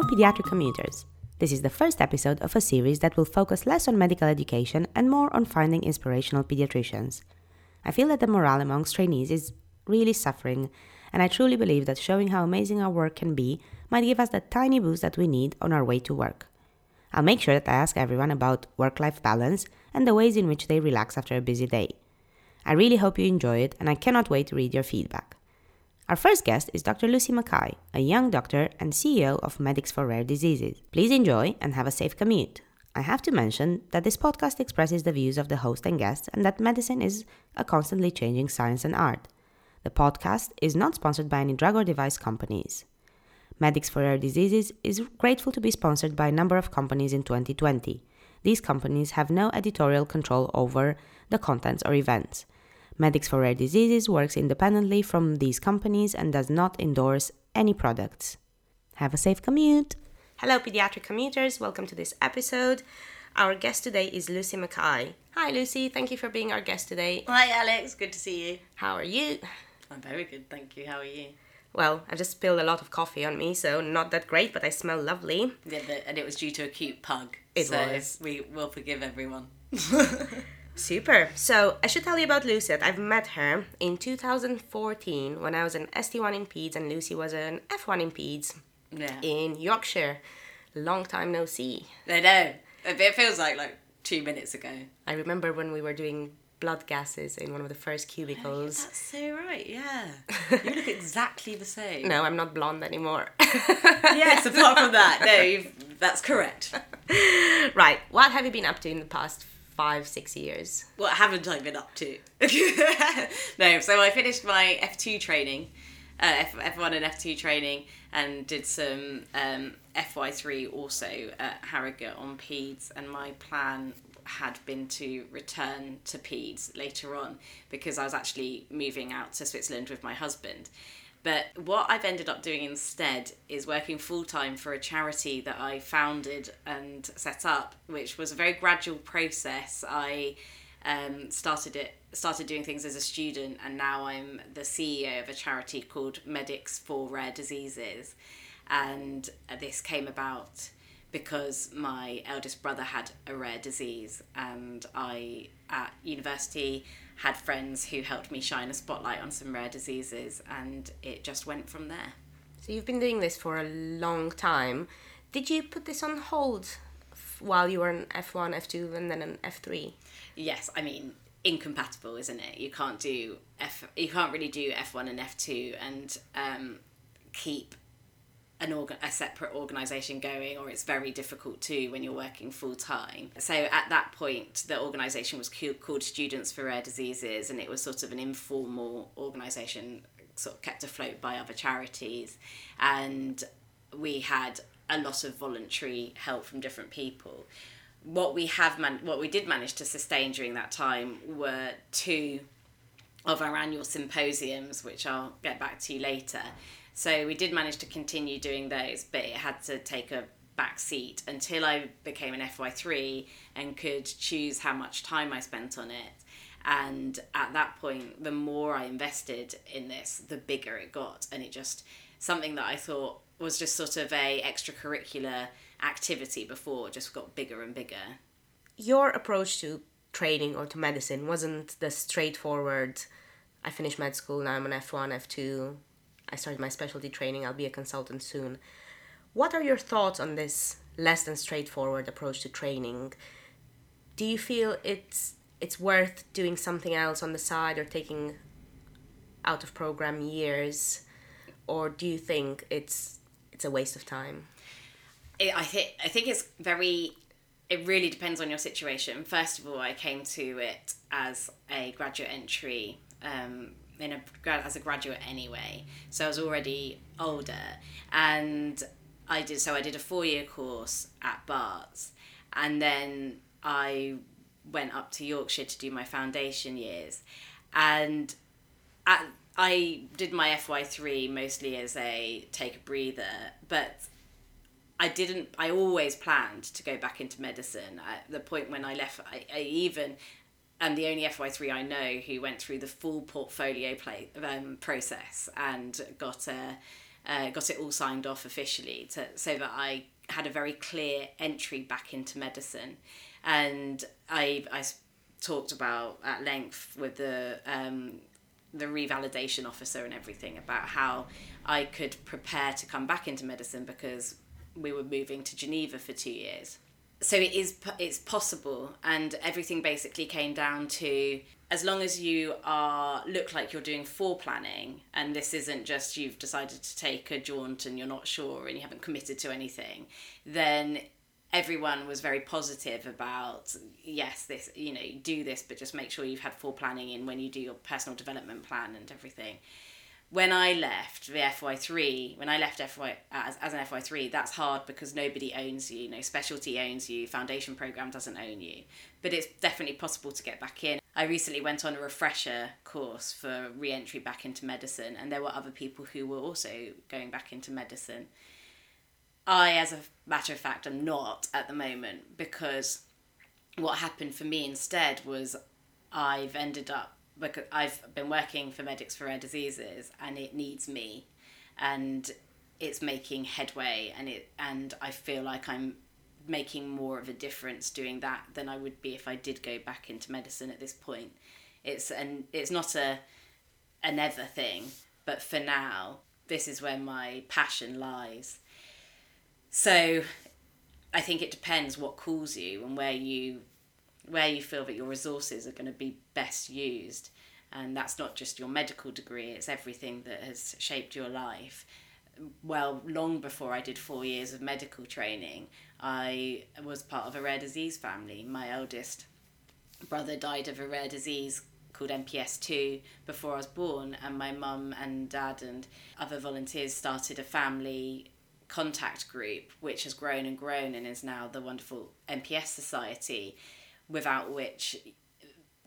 Hello, pediatric commuters. This is the first episode of a series that will focus less on medical education and more on finding inspirational pediatricians. I feel that the morale amongst trainees is really suffering, and I truly believe that showing how amazing our work can be might give us that tiny boost that we need on our way to work. I'll make sure that I ask everyone about work life balance and the ways in which they relax after a busy day. I really hope you enjoy it, and I cannot wait to read your feedback. Our first guest is Dr. Lucy Mackay, a young doctor and CEO of Medics for Rare Diseases. Please enjoy and have a safe commute. I have to mention that this podcast expresses the views of the host and guests and that medicine is a constantly changing science and art. The podcast is not sponsored by any drug or device companies. Medics for Rare Diseases is grateful to be sponsored by a number of companies in 2020. These companies have no editorial control over the contents or events. Medics for Rare Diseases works independently from these companies and does not endorse any products. Have a safe commute! Hello, pediatric commuters. Welcome to this episode. Our guest today is Lucy Mackay. Hi, Lucy. Thank you for being our guest today. Hi, Alex. Good to see you. How are you? I'm very good, thank you. How are you? Well, I just spilled a lot of coffee on me, so not that great, but I smell lovely. Yeah, the, and it was due to a cute pug. It so was. We will forgive everyone. Super. So I should tell you about Lucy. I've met her in 2014 when I was an ST1 in Peds and Lucy was an F1 in Peds yeah. in Yorkshire. Long time no see. I know. It feels like like two minutes ago. I remember when we were doing blood gases in one of the first oh, cubicles. That's so right. Yeah. you look exactly the same. No, I'm not blonde anymore. yes. Apart from that, no, you've, that's correct. right. What have you been up to in the past five, six years? What haven't I been up to? no. So I finished my F two training. Uh, F, F1 and F2 training and did some um, FY3 also at Harrogate on PEDS. And my plan had been to return to PEDS later on because I was actually moving out to Switzerland with my husband. But what I've ended up doing instead is working full time for a charity that I founded and set up, which was a very gradual process. I um, started it started doing things as a student and now I'm the CEO of a charity called Medics for Rare Diseases and this came about because my eldest brother had a rare disease and I at university had friends who helped me shine a spotlight on some rare diseases and it just went from there. So you've been doing this for a long time. Did you put this on hold while you were an F1, F2 and then an F3? Yes, I mean incompatible, isn't it? You can't do F. You can't really do F one and F two and um, keep an organ a separate organization going or it's very difficult to when you're working full time so at that point the organization was called students for rare diseases and it was sort of an informal organization sort of kept afloat by other charities. And we had a lot of voluntary help from different people. What we have man- what we did manage to sustain during that time were two of our annual symposiums, which I'll get back to you later. So we did manage to continue doing those, but it had to take a back seat until I became an FY3 and could choose how much time I spent on it. And at that point, the more I invested in this, the bigger it got. And it just, something that I thought was just sort of a extracurricular activity before just got bigger and bigger. Your approach to training or to medicine wasn't the straightforward I finished med school, now I'm an F1, F2, I started my specialty training, I'll be a consultant soon. What are your thoughts on this less than straightforward approach to training? Do you feel it's it's worth doing something else on the side or taking out of program years or do you think it's it's a waste of time? I think I think it's very. It really depends on your situation. First of all, I came to it as a graduate entry, um, in a as a graduate anyway. So I was already older, and I did so I did a four year course at Barts, and then I went up to Yorkshire to do my foundation years, and at I did my FY3 mostly as a take a breather, but I didn't. I always planned to go back into medicine. At the point when I left, I, I even am the only FY three I know who went through the full portfolio play um, process and got a uh, got it all signed off officially to, so that I had a very clear entry back into medicine. And I, I talked about at length with the um, the revalidation officer and everything about how I could prepare to come back into medicine because we were moving to Geneva for two years. So it is it's possible, and everything basically came down to as long as you are look like you're doing planning, and this isn't just you've decided to take a jaunt and you're not sure and you haven't committed to anything, then everyone was very positive about yes this you know do this but just make sure you've had full planning in when you do your personal development plan and everything when I left the FY3, when I left FY as, as an FY3, that's hard because nobody owns you. No specialty owns you. Foundation program doesn't own you. But it's definitely possible to get back in. I recently went on a refresher course for re-entry back into medicine, and there were other people who were also going back into medicine. I, as a matter of fact, am not at the moment because what happened for me instead was I've ended up because I've been working for Medics for Rare Diseases and it needs me and it's making headway and it and I feel like I'm making more of a difference doing that than I would be if I did go back into medicine at this point. It's and it's not a a never thing, but for now, this is where my passion lies. So I think it depends what calls you and where you where you feel that your resources are going to be best used. And that's not just your medical degree, it's everything that has shaped your life. Well, long before I did four years of medical training, I was part of a rare disease family. My eldest brother died of a rare disease called MPS 2 before I was born, and my mum and dad and other volunteers started a family contact group which has grown and grown and is now the wonderful MPS Society without which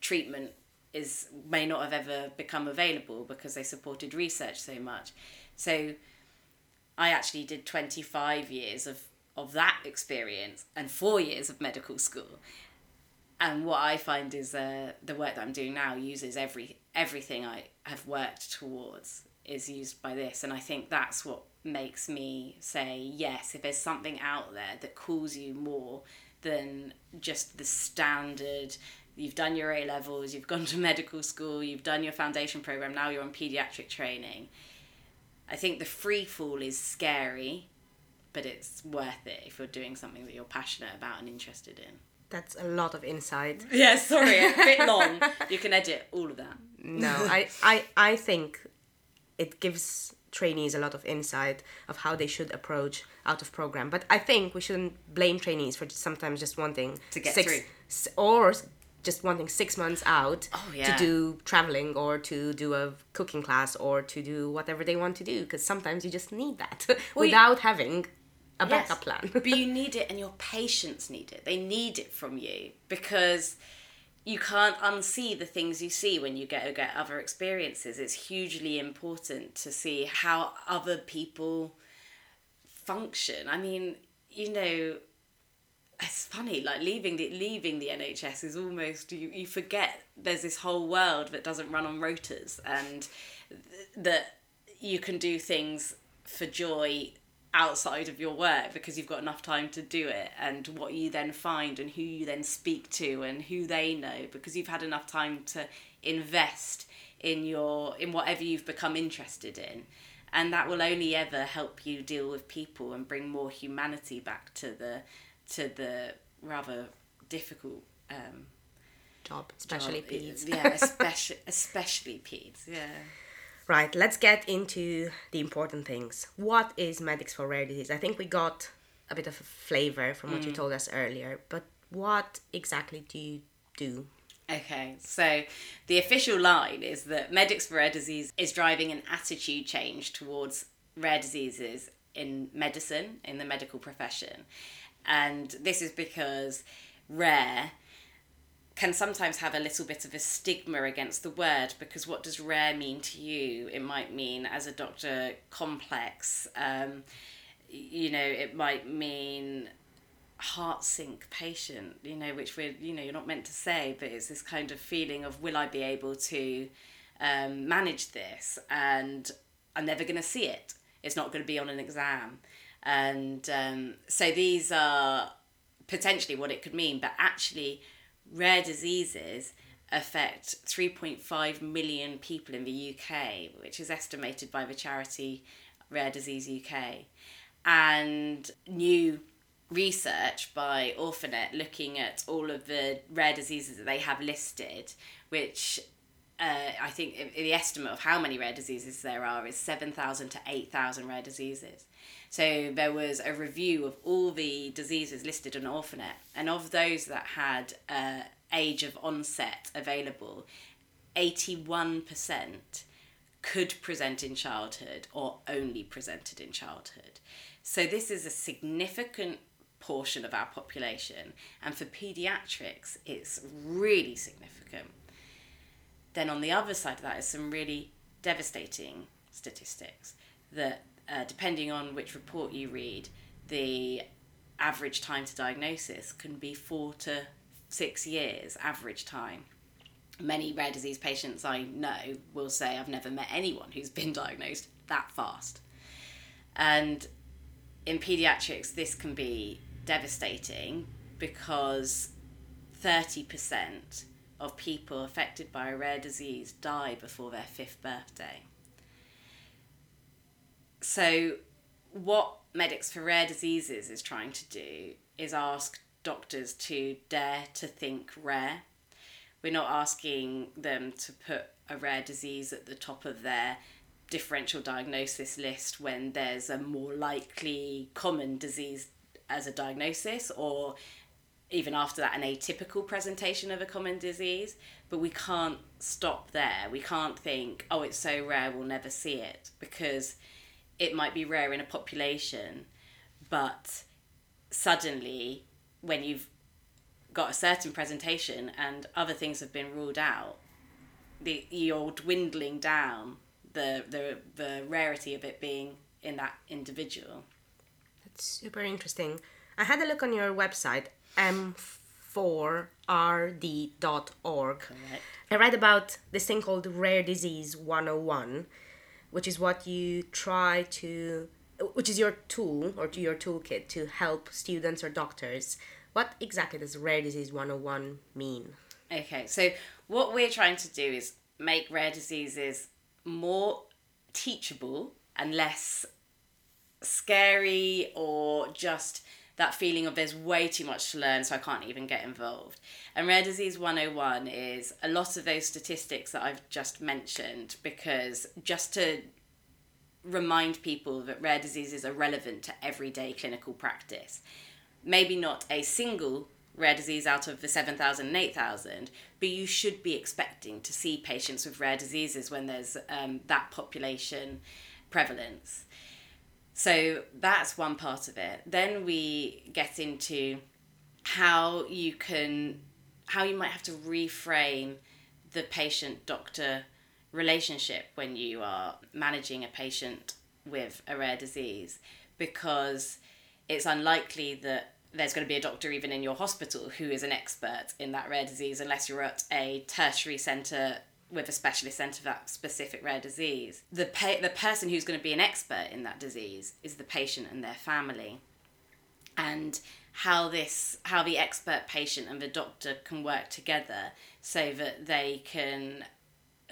treatment is may not have ever become available because they supported research so much. So I actually did 25 years of, of that experience and four years of medical school. And what I find is uh, the work that I'm doing now uses every everything I have worked towards is used by this. And I think that's what makes me say, yes, if there's something out there that calls you more than just the standard you've done your A levels, you've gone to medical school, you've done your foundation program, now you're on pediatric training. I think the free fall is scary, but it's worth it if you're doing something that you're passionate about and interested in. That's a lot of insight. Yeah, sorry, a bit long. You can edit all of that. No, I, I, I think it gives trainees a lot of insight of how they should approach out of program. But I think we shouldn't blame trainees for sometimes just wanting to get six, through or just wanting six months out oh, yeah. to do traveling or to do a cooking class or to do whatever they want to do because sometimes you just need that well, without you, having a backup yes, plan. but you need it and your patients need it. They need it from you because you can't unsee the things you see when you get get other experiences. It's hugely important to see how other people function. I mean, you know, it's funny like leaving the leaving the NHS is almost you, you forget there's this whole world that doesn't run on rotors and th- that you can do things for joy outside of your work because you've got enough time to do it and what you then find and who you then speak to and who they know because you've had enough time to invest in your in whatever you've become interested in. And that will only ever help you deal with people and bring more humanity back to the to the rather difficult um, job especially job. peds yeah especially especially peds yeah Right, let's get into the important things. What is Medics for Rare Disease? I think we got a bit of a flavor from what mm. you told us earlier, but what exactly do you do? Okay, so the official line is that Medics for Rare Disease is driving an attitude change towards rare diseases in medicine, in the medical profession. And this is because rare can sometimes have a little bit of a stigma against the word because what does rare mean to you? It might mean, as a doctor, complex. Um, you know, it might mean heart sink patient, you know, which we're, you know, you're not meant to say, but it's this kind of feeling of will I be able to um, manage this? And I'm never going to see it It's not going to be on an exam. And um, so these are potentially what it could mean, but actually, rare diseases affect 3.5 million people in the UK, which is estimated by the charity Rare Disease UK. And new research by Orphanet looking at all of the rare diseases that they have listed, which uh, I think the estimate of how many rare diseases there are is 7,000 to 8,000 rare diseases. So there was a review of all the diseases listed on Orphanet, and of those that had uh, age of onset available, 81% could present in childhood or only presented in childhood. So this is a significant portion of our population, and for pediatrics, it's really significant. Then on the other side of that is some really devastating statistics that, uh, depending on which report you read, the average time to diagnosis can be four to six years average time. Many rare disease patients I know will say, I've never met anyone who's been diagnosed that fast. And in pediatrics, this can be devastating because 30% of people affected by a rare disease die before their fifth birthday. So, what Medics for Rare Diseases is trying to do is ask doctors to dare to think rare. We're not asking them to put a rare disease at the top of their differential diagnosis list when there's a more likely common disease as a diagnosis or even after that an atypical presentation of a common disease but we can't stop there we can't think oh it's so rare we'll never see it because it might be rare in a population but suddenly when you've got a certain presentation and other things have been ruled out the you're dwindling down the the the rarity of it being in that individual that's super interesting. I had a look on your website, m4rd.org. Correct. I read about this thing called Rare Disease 101, which is what you try to, which is your tool or to your toolkit to help students or doctors. What exactly does Rare Disease 101 mean? Okay, so what we're trying to do is make rare diseases more teachable and less scary or just that feeling of there's way too much to learn, so I can't even get involved. And Rare Disease 101 is a lot of those statistics that I've just mentioned, because just to remind people that rare diseases are relevant to everyday clinical practice. Maybe not a single rare disease out of the 7,000 and 8,000, but you should be expecting to see patients with rare diseases when there's um, that population prevalence. So that's one part of it. Then we get into how you can, how you might have to reframe the patient doctor relationship when you are managing a patient with a rare disease because it's unlikely that there's going to be a doctor even in your hospital who is an expert in that rare disease unless you're at a tertiary centre with a specialist centre for that specific rare disease. The, pa- the person who's going to be an expert in that disease is the patient and their family. And how this how the expert patient and the doctor can work together so that they can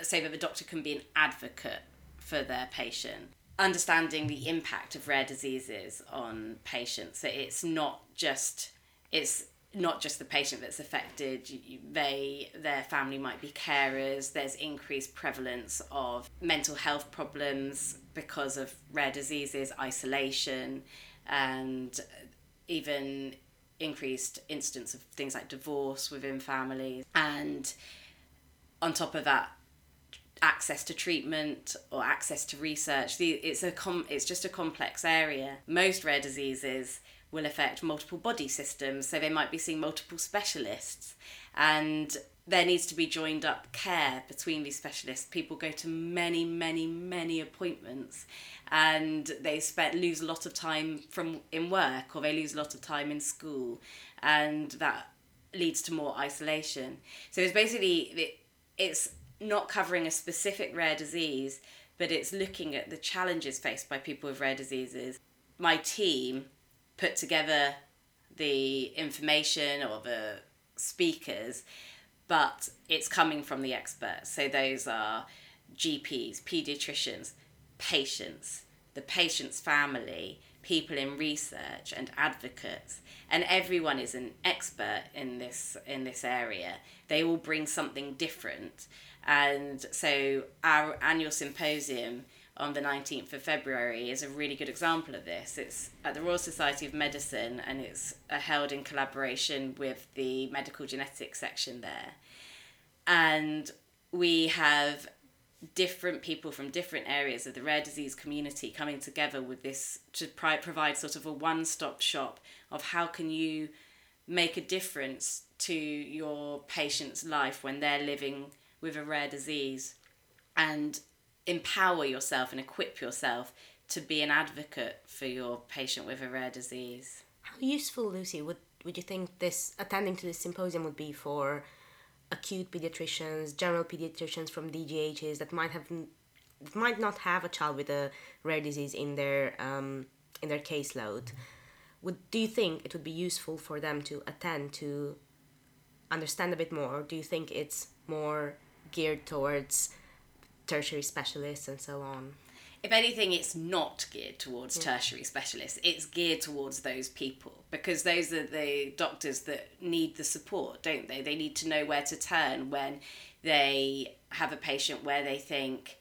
so that the doctor can be an advocate for their patient understanding the impact of rare diseases on patients so it's not just it's not just the patient that's affected they their family might be carers. There's increased prevalence of mental health problems because of rare diseases isolation and even increased instance of things like divorce within families. And on top of that access to treatment or access to research. It's a com- it's just a complex area. Most rare diseases will affect multiple body systems. So they might be seeing multiple specialists. And there needs to be joined up care between these specialists. People go to many, many, many appointments and they spend, lose a lot of time from in work or they lose a lot of time in school and that leads to more isolation. So it's basically, it, it's not covering a specific rare disease, but it's looking at the challenges faced by people with rare diseases. My team put together the information or the speakers, but it's coming from the experts. So those are GPs, pediatricians, patients, the patient's family, people in research and advocates. And everyone is an expert in this in this area. They all bring something different. And so our annual symposium on the 19th of February is a really good example of this. It's at the Royal Society of Medicine and it's uh, held in collaboration with the medical genetics section there. And we have different people from different areas of the rare disease community coming together with this to provide sort of a one-stop shop of how can you make a difference to your patient's life when they're living with a rare disease and empower yourself and equip yourself to be an advocate for your patient with a rare disease. How useful, Lucy, would, would you think this attending to this symposium would be for acute pediatricians, general pediatricians from DGHs that might have might not have a child with a rare disease in their um, in their caseload. Would do you think it would be useful for them to attend to understand a bit more? Do you think it's more geared towards tertiary specialists and so on? if anything, it's not geared towards yeah. tertiary specialists. It's geared towards those people because those are the doctors that need the support, don't they? They need to know where to turn when they have a patient where they think,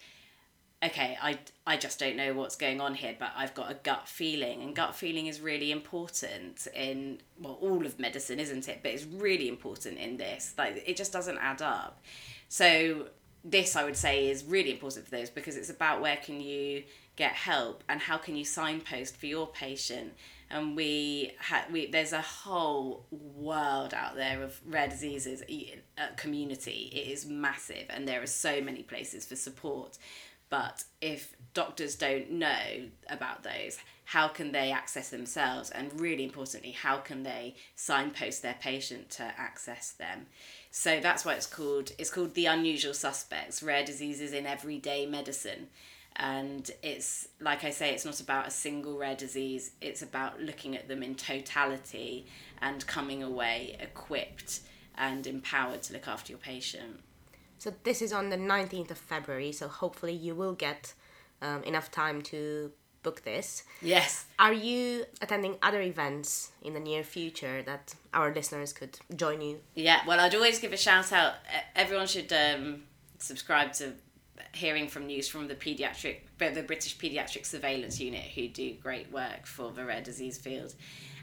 okay, I, I just don't know what's going on here, but I've got a gut feeling. And gut feeling is really important in, well, all of medicine, isn't it? But it's really important in this. Like, it just doesn't add up. So this I would say is really important for those because it's about where can you get help and how can you signpost for your patient. And we had we there's a whole world out there of rare diseases uh, community. It is massive and there are so many places for support. But if doctors don't know about those how can they access themselves? And really importantly how can they signpost their patient to access them so that's why it's called it's called the unusual suspects, rare diseases in everyday medicine. And it's like I say, it's not about a single rare disease, it's about looking at them in totality and coming away equipped and empowered to look after your patient. So this is on the 19th of February, so hopefully you will get um, enough time to book this. Yes. Are you attending other events in the near future that our listeners could join you? Yeah, well, I'd always give a shout out. Everyone should um, subscribe to hearing from news from the pediatric, the British Pediatric Surveillance Unit, who do great work for the rare disease field,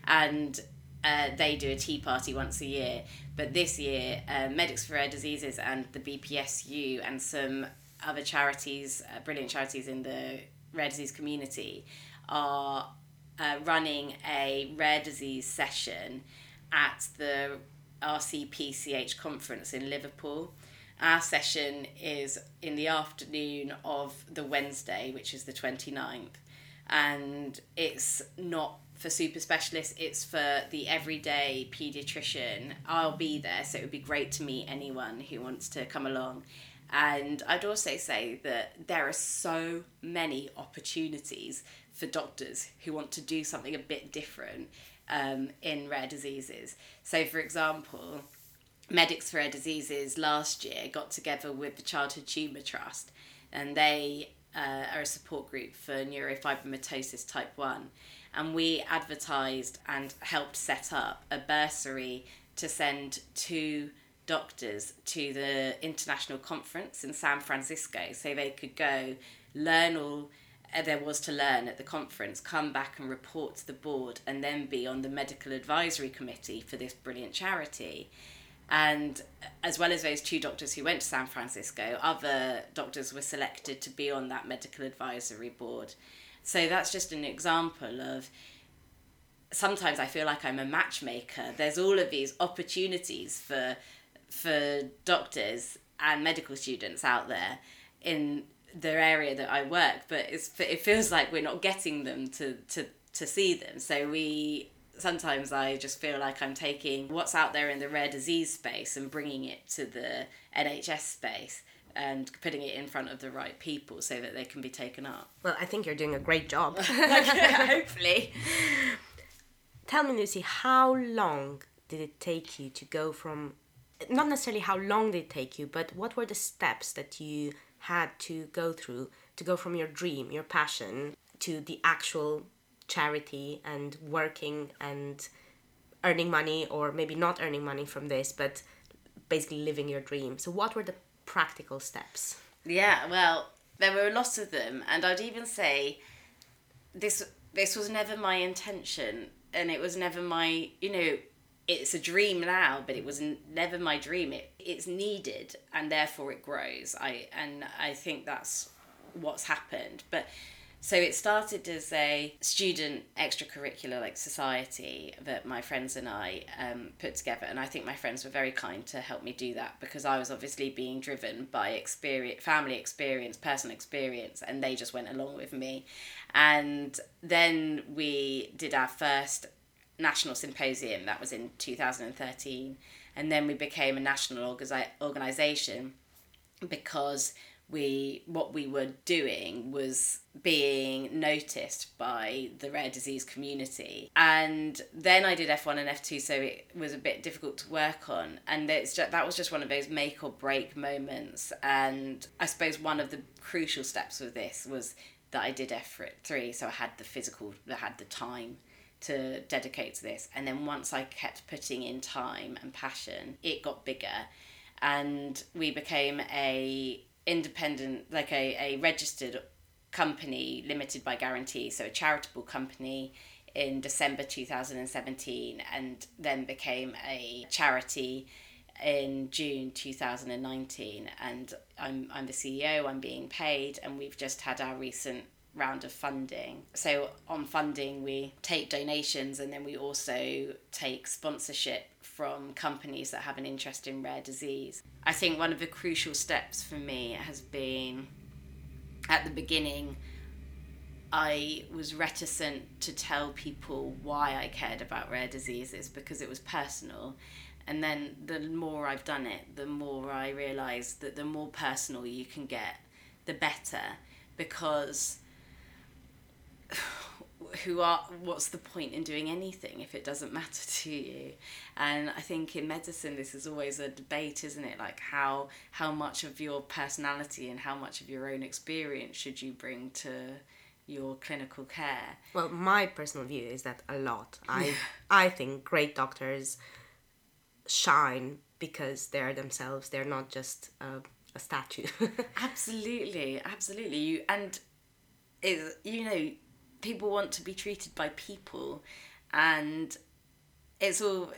and. Uh, they do a tea party once a year, but this year, uh, Medics for Rare Diseases and the BPSU and some other charities, uh, brilliant charities in the rare disease community are uh, running a rare disease session at the RCPCH conference in Liverpool. Our session is in the afternoon of the Wednesday, which is the 29th. And it's not for super specialists, it's for the everyday pediatrician. I'll be there, so it would be great to meet anyone who wants to come along and I'd also say that there are so many opportunities for doctors who want to do something a bit different um, in rare diseases. So, for example, Medics for Rare Diseases last year got together with the Childhood Tumour Trust, and they uh, are a support group for neurofibromatosis type 1. And we advertised and helped set up a bursary to send two doctors to the international conference in San Francisco so they could go learn all there was to learn at the conference, come back and report to the board, and then be on the medical advisory committee for this brilliant charity. And as well as those two doctors who went to San Francisco, other doctors were selected to be on that medical advisory board. So that's just an example of sometimes I feel like I'm a matchmaker. There's all of these opportunities for for doctors and medical students out there in the area that I work, but it's it feels like we're not getting them to to to see them. So we sometimes I just feel like I'm taking what's out there in the rare disease space and bringing it to the NHS space. and putting it in front of the right people so that they can be taken up. Well, I think you're doing a great job. Hopefully. Tell me, Lucy, how long did it take you to go from, not necessarily how long did it take you, but what were the steps that you had to go through to go from your dream, your passion, to the actual charity and working and earning money, or maybe not earning money from this, but basically living your dream? So, what were the practical steps? Yeah, well, there were a lot of them, and I'd even say this this was never my intention, and it was never my you know it's a dream now, but it was never my dream. It it's needed, and therefore it grows. I and I think that's what's happened, but. So it started as a student extracurricular like society that my friends and I um, put together, and I think my friends were very kind to help me do that because I was obviously being driven by experience, family experience, personal experience, and they just went along with me. And then we did our first national symposium that was in 2013, and then we became a national organi- organization because we what we were doing was being noticed by the rare disease community. And then i did f1 and f2 so it was a bit difficult to work on. And it's just, that was just one of those make or break moments. And i suppose one of the crucial steps with this was that i did f3 so i had the physical i had the time to dedicate to this. And then once i kept putting in time and passion it got bigger. And we became a independent like a, a registered company limited by guarantee so a charitable company in december 2017 and then became a charity in june 2019 and i'm, I'm the ceo i'm being paid and we've just had our recent round of funding. So on funding, we take donations and then we also take sponsorship from companies that have an interest in rare disease. I think one of the crucial steps for me has been at the beginning. I was reticent to tell people why I cared about rare diseases because it was personal. And then the more I've done it, the more I realised that the more personal you can get, the better. Because who are what's the point in doing anything if it doesn't matter to you? And i think in medicine this is always a debate isn't it? Like how how much of your personality and how much of your own experience should you bring to your clinical care? Well my personal view is that a lot. I i think great doctors shine because they're themselves. They're not just a, a statue. Absolutely. Absolutely. You and is you know people want to be treated by people and it's all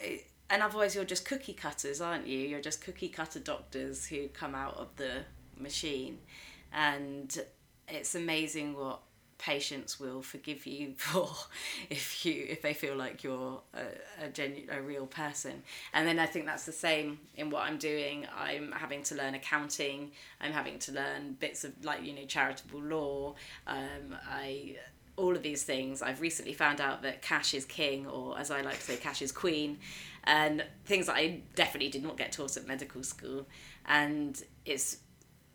and otherwise you're just cookie cutters aren't you? You're just cookie cutter doctors who come out of the machine. And it's amazing what patients will forgive you for if you if they feel like you're a, a genuine a real person. And then i think that's the same in what i'm doing. I'm having to learn accounting. I'm having to learn bits of like you know charitable law. Um, i all of these things. I've recently found out that cash is king, or as I like to say, cash is queen, and things that I definitely did not get taught at medical school. And it's,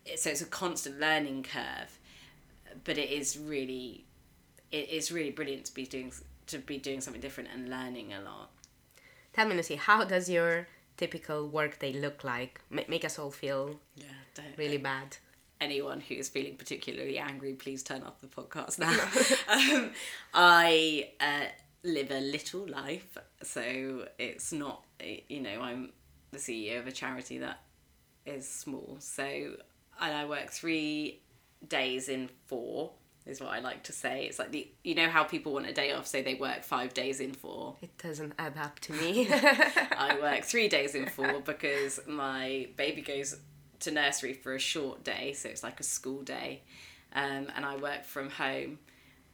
it's so it's a constant learning curve, but it is really, it is really brilliant to be doing to be doing something different and learning a lot. Tell me, Lucy, how does your typical workday look like? make us all feel yeah, really bad anyone who is feeling particularly angry, please turn off the podcast now. um, I uh, live a little life, so it's not, you know, I'm the CEO of a charity that is small. So, and I work three days in four is what I like to say. It's like the you know how people want a day off, so they work five days in four. It doesn't add up to me. I work three days in four because my baby goes to nursery for a short day, so it's like a school day, um, and I work from home.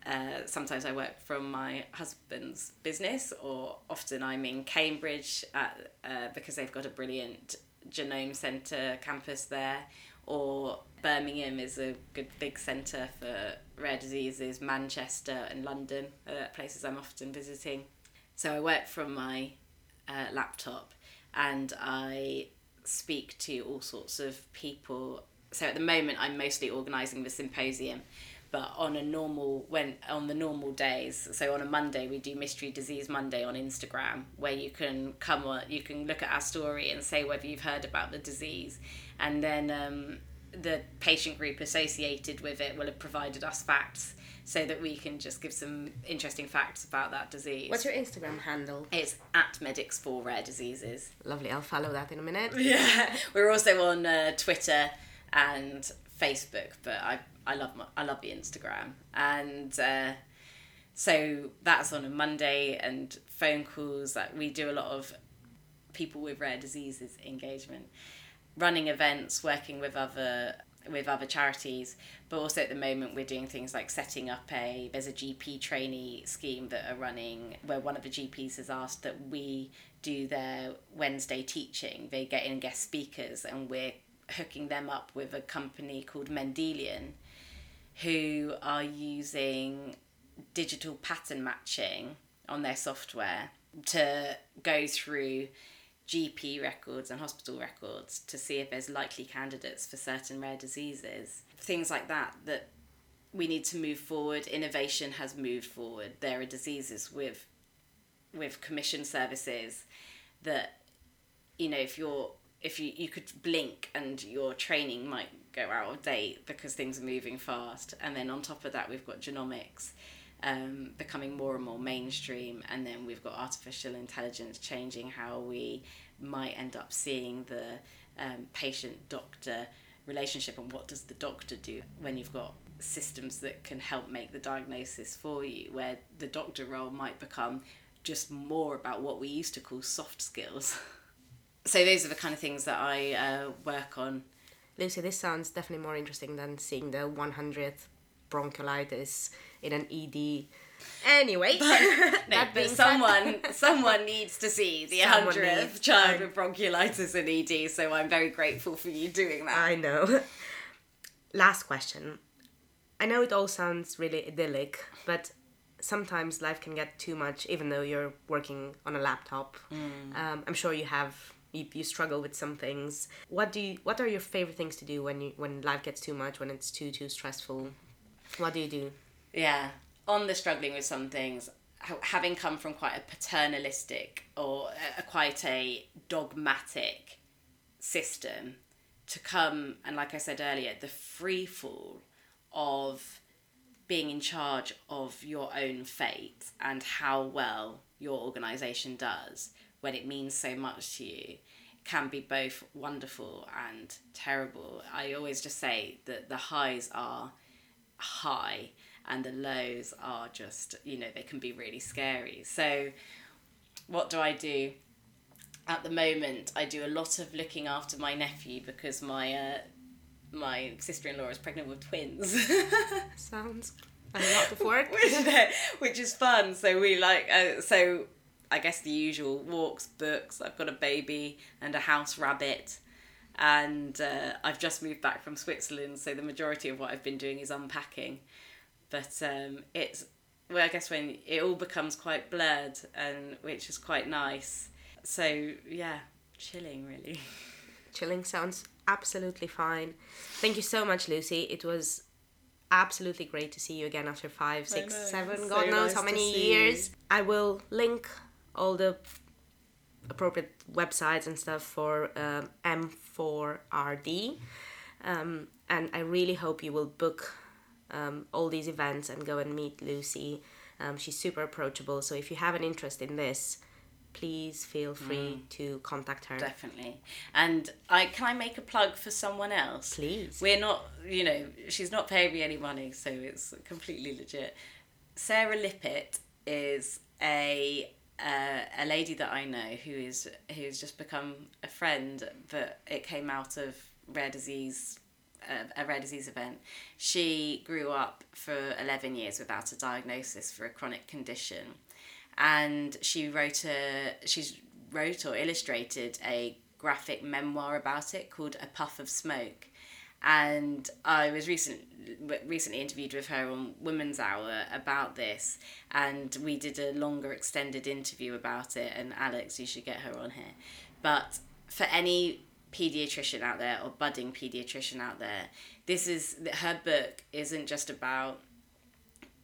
Uh, sometimes I work from my husband's business, or often I'm in Cambridge at, uh, because they've got a brilliant genome centre campus there, or Birmingham is a good big centre for rare diseases, Manchester and London are places I'm often visiting. So I work from my uh, laptop and I speak to all sorts of people. So at the moment I'm mostly organising the symposium, but on a normal when on the normal days, so on a Monday we do Mystery Disease Monday on Instagram, where you can come on, you can look at our story and say whether you've heard about the disease, and then um, the patient group associated with it will have provided us facts so that we can just give some interesting facts about that disease. What's your Instagram handle? It's at Medics for Rare Diseases. Lovely, I'll follow that in a minute. Yeah, we're also on uh, Twitter and Facebook, but I I love my, I love the Instagram, and uh, so that's on a Monday and phone calls. That we do a lot of people with rare diseases engagement, running events, working with other with other charities, but also at the moment we're doing things like setting up a there's a GP trainee scheme that are running where one of the GPs has asked that we do their Wednesday teaching. They get in guest speakers and we're hooking them up with a company called Mendelian who are using digital pattern matching on their software to go through GP records and hospital records to see if there's likely candidates for certain rare diseases. Things like that that we need to move forward. Innovation has moved forward. There are diseases with with commission services that you know if you're if you you could blink and your training might go out of date because things are moving fast and then on top of that we've got genomics um, becoming more and more mainstream, and then we've got artificial intelligence changing how we might end up seeing the um, patient doctor relationship and what does the doctor do when you've got systems that can help make the diagnosis for you, where the doctor role might become just more about what we used to call soft skills. so, those are the kind of things that I uh, work on. Lucy, this sounds definitely more interesting than seeing the 100th bronchiolitis in an ED. Anyway, no, but someone someone needs to see the hundredth child with bronchiolitis in ED. So I'm very grateful for you doing that. I know. Last question. I know it all sounds really idyllic, but sometimes life can get too much, even though you're working on a laptop. Mm. Um, I'm sure you have you, you struggle with some things. What do you, what are your favorite things to do when you when life gets too much, when it's too too stressful? What do you do? Yeah, on the struggling with some things, having come from quite a paternalistic or uh, a, quite a dogmatic system, to come and like I said earlier, the free fall of being in charge of your own fate and how well your organization does when it means so much to you can be both wonderful and terrible. I always just say that the highs are high and the lows are just you know they can be really scary. So what do i do? At the moment i do a lot of looking after my nephew because my uh, my sister-in-law is pregnant with twins. Sounds a lot of work. Which is fun. So we like uh, so i guess the usual walks books i've got a baby and a house rabbit. And uh, I've just moved back from Switzerland, so the majority of what I've been doing is unpacking. But um, it's well, I guess when it all becomes quite blurred, and which is quite nice. So yeah, chilling really. Chilling sounds absolutely fine. Thank you so much, Lucy. It was absolutely great to see you again after five, six, seven, God knows nice how many years. I will link all the appropriate websites and stuff for um, M4RD. Um, and I really hope you will book um, all these events and go and meet Lucy. Um, she's super approachable. So if you have an interest in this, please feel free mm. to contact her. Definitely. And I can I make a plug for someone else? Please. We're not, you know, she's not paying me any money, so it's completely legit. Sarah Lippett is a uh, a lady that I know who is who's just become a friend, but it came out of rare disease, uh, a rare disease event. She grew up for eleven years without a diagnosis for a chronic condition, and she wrote a she's wrote or illustrated a graphic memoir about it called A Puff of Smoke and I was recent, recently interviewed with her on Women's Hour about this, and we did a longer extended interview about it. And Alex, you should get her on here. But for any pediatrician out there or budding pediatrician out there, this is her book isn't just about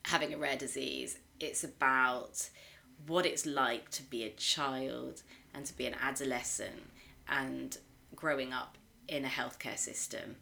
having a rare disease. It's about what it's like to be a child and to be an adolescent and growing up in a healthcare system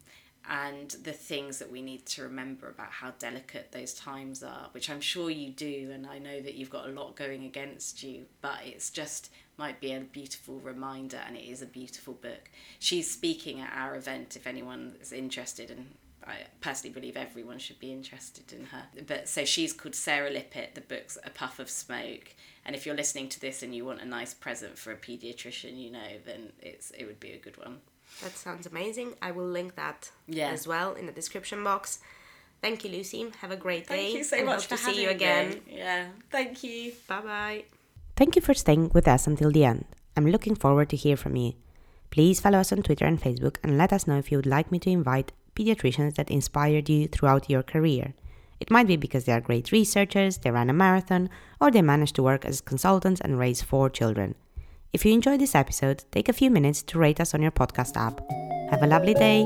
and the things that we need to remember about how delicate those times are, which I'm sure you do, and I know that you've got a lot going against you, but it's just might be a beautiful reminder, and it is a beautiful book. She's speaking at our event if anyone is interested, and I personally believe everyone should be interested in her. But so she's called Sarah Lippett. The book's A Puff of Smoke, and if you're listening to this and you want a nice present for a pediatrician, you know, then it's it would be a good one. That sounds amazing. I will link that Yeah. as well in the description box. Thank you, Lucy. Have a great day. Thank you so and much hope for to see you again. me. Yeah, thank you. Bye bye. Thank you for staying with us until the end. I'm looking forward to hear from you. Please follow us on Twitter and Facebook and let us know if you would like me to invite pediatricians that inspired you throughout your career. It might be because they are great researchers, they ran a marathon, or they managed to work as consultants and raise four children. If you enjoyed this episode, take a few minutes to rate us on your podcast app. Have a lovely day.